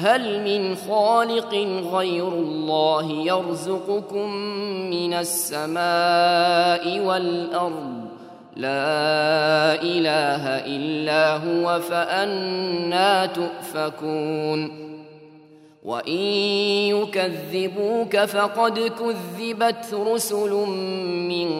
هل من خالق غير الله يرزقكم من السماء والأرض؟ لا إله إلا هو فأنا تؤفكون. وإن يكذبوك فقد كذبت رسل من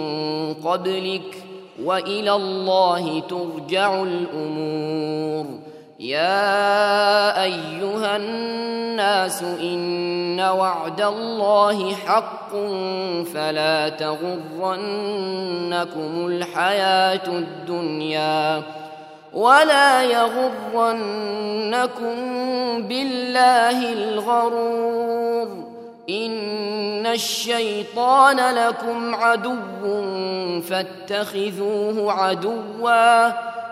قبلك وإلى الله ترجع الأمور. يا أيها الناس إن وعد الله حق فلا تغرنكم الحياة الدنيا ولا يغرنكم بالله الغرور إن الشيطان لكم عدو فاتخذوه عدواً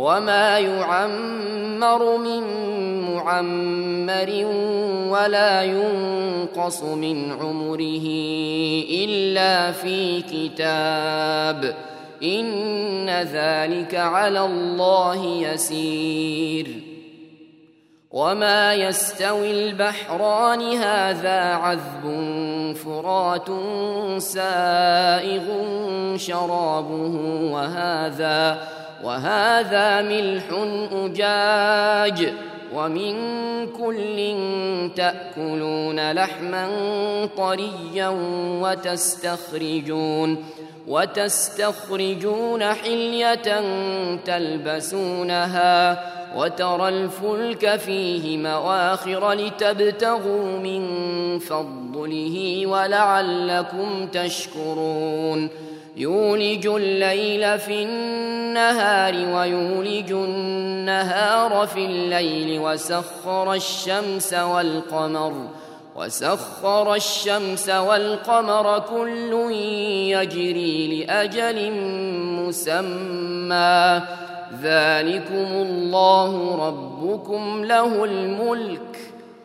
وما يعمر من معمر ولا ينقص من عمره إلا في كتاب إن ذلك على الله يسير وما يستوي البحران هذا عذب فرات سائغ شرابه وهذا وهذا ملح أجاج ومن كل تأكلون لحما طريا وتستخرجون وتستخرجون حلية تلبسونها وترى الفلك فيه مواخر لتبتغوا من فضله ولعلكم تشكرون يولج الليل في النهار ويولج النهار في الليل وسخر الشمس والقمر وسخر الشمس والقمر كل يجري لأجل مسمى. ذلكم الله ربكم له الملك.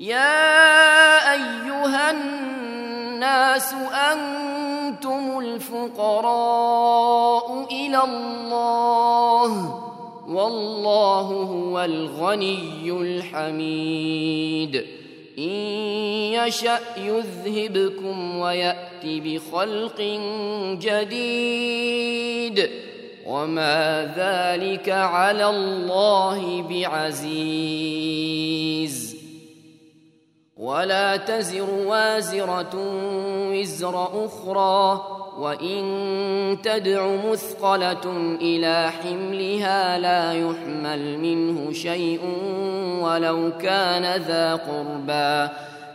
يا أيها الناس أنتم الفقراء إلى الله والله هو الغني الحميد. إن يشأ يذهبكم ويأت بخلق جديد. وما ذلك على الله بعزيز. ولا تزر وازرة وزر أخرى وإن تدع مثقلة إلى حملها لا يحمل منه شيء ولو كان ذا قربى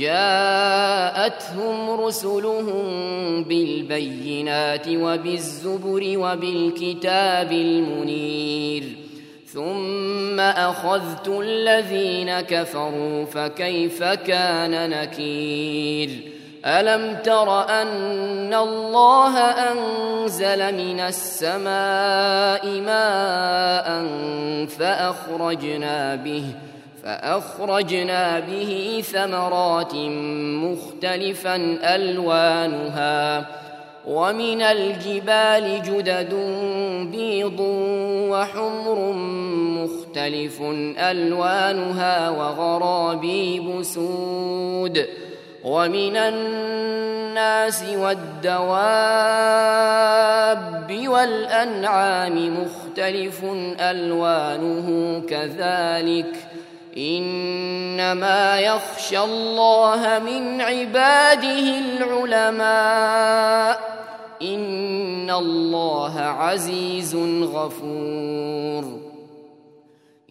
جاءتهم رسلهم بالبينات وبالزبر وبالكتاب المنير ثم أخذت الذين كفروا فكيف كان نكير؟ ألم تر أن الله أنزل من السماء ماء فأخرجنا به فأخرجنا به ثمرات مختلفا ألوانها ومن الجبال جدد بيض وحمر مختلف ألوانها وغرابيب سود ومن الناس والدواب والأنعام مختلف ألوانه كذلك ۖ. إنما يخشى الله من عباده العلماء. إن الله عزيز غفور.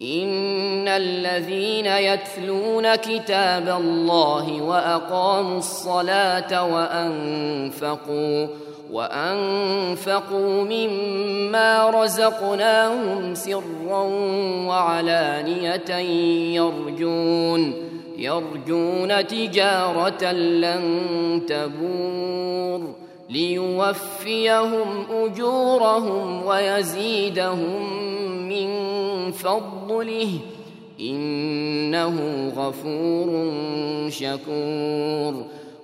إن الذين يتلون كتاب الله وأقاموا الصلاة وأنفقوا وأنفقوا مما رزقناهم سرا وعلانية يرجون يرجون تجارة لن تبور ليوفيهم أجورهم ويزيدهم من فضله إنه غفور شكور.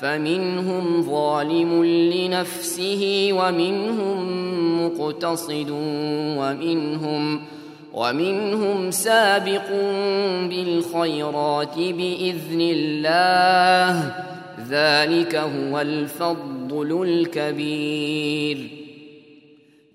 فمنهم ظالم لنفسه ومنهم مقتصد ومنهم ومنهم سابق بالخيرات بإذن الله. ذلك هو الفضل الكبير.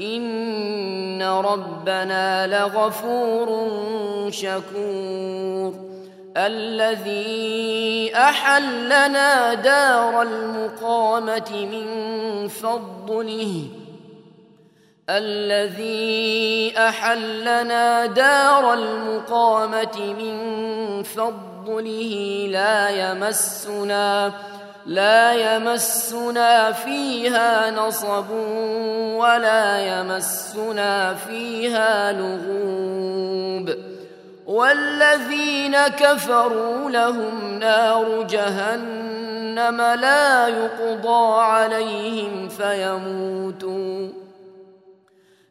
ان ربنا لغفور شكور الذي احلنا دار المقامه من فضله الذي احلنا دار المقامه من فضله لا يمسنا لا يمسنا فيها نصب ولا يمسنا فيها لغوب والذين كفروا لهم نار جهنم لا يقضى عليهم فيموتوا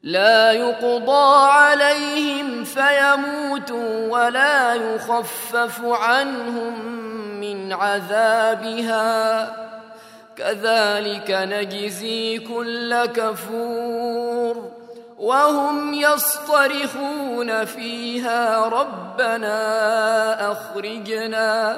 لا يقضى عليهم فيموتوا ولا يخفف عنهم من عذابها. كذلك نجزي كل كفور وهم يصطرخون فيها. ربنا أخرجنا.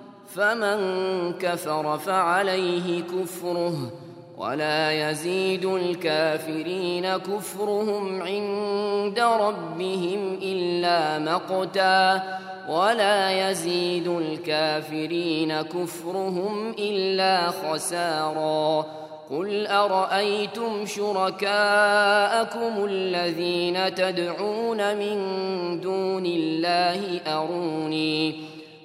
فمن كفر فعليه كفره ولا يزيد الكافرين كفرهم عند ربهم إلا مقتا ولا يزيد الكافرين كفرهم إلا خسارا قل أرأيتم شركاءكم الذين تدعون من دون الله أروني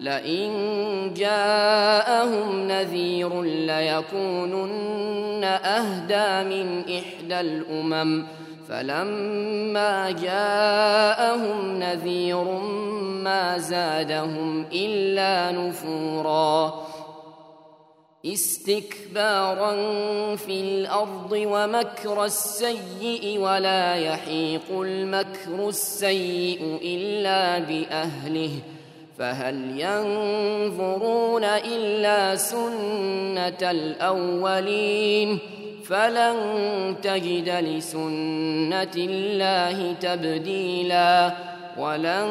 لئن جاءهم نذير ليكونن أهدى من إحدى الأمم. فلما جاءهم نذير ما زادهم إلا نفورا. استكبارا في الأرض ومكر السيء ولا يحيق المكر السيء إلا بأهله. فهل ينظرون إلا سنة الأولين فلن تجد لسنة الله تبديلا ولن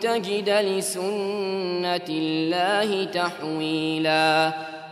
تجد لسنة الله تحويلا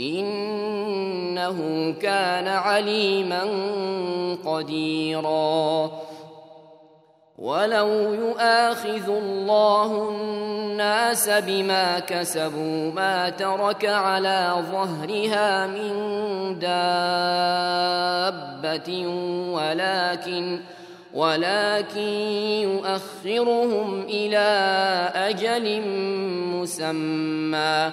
إنه كان عليما قديرا. ولو يؤاخذ الله الناس بما كسبوا ما ترك على ظهرها من دابة ولكن ولكن يؤخرهم إلى أجل مسمى.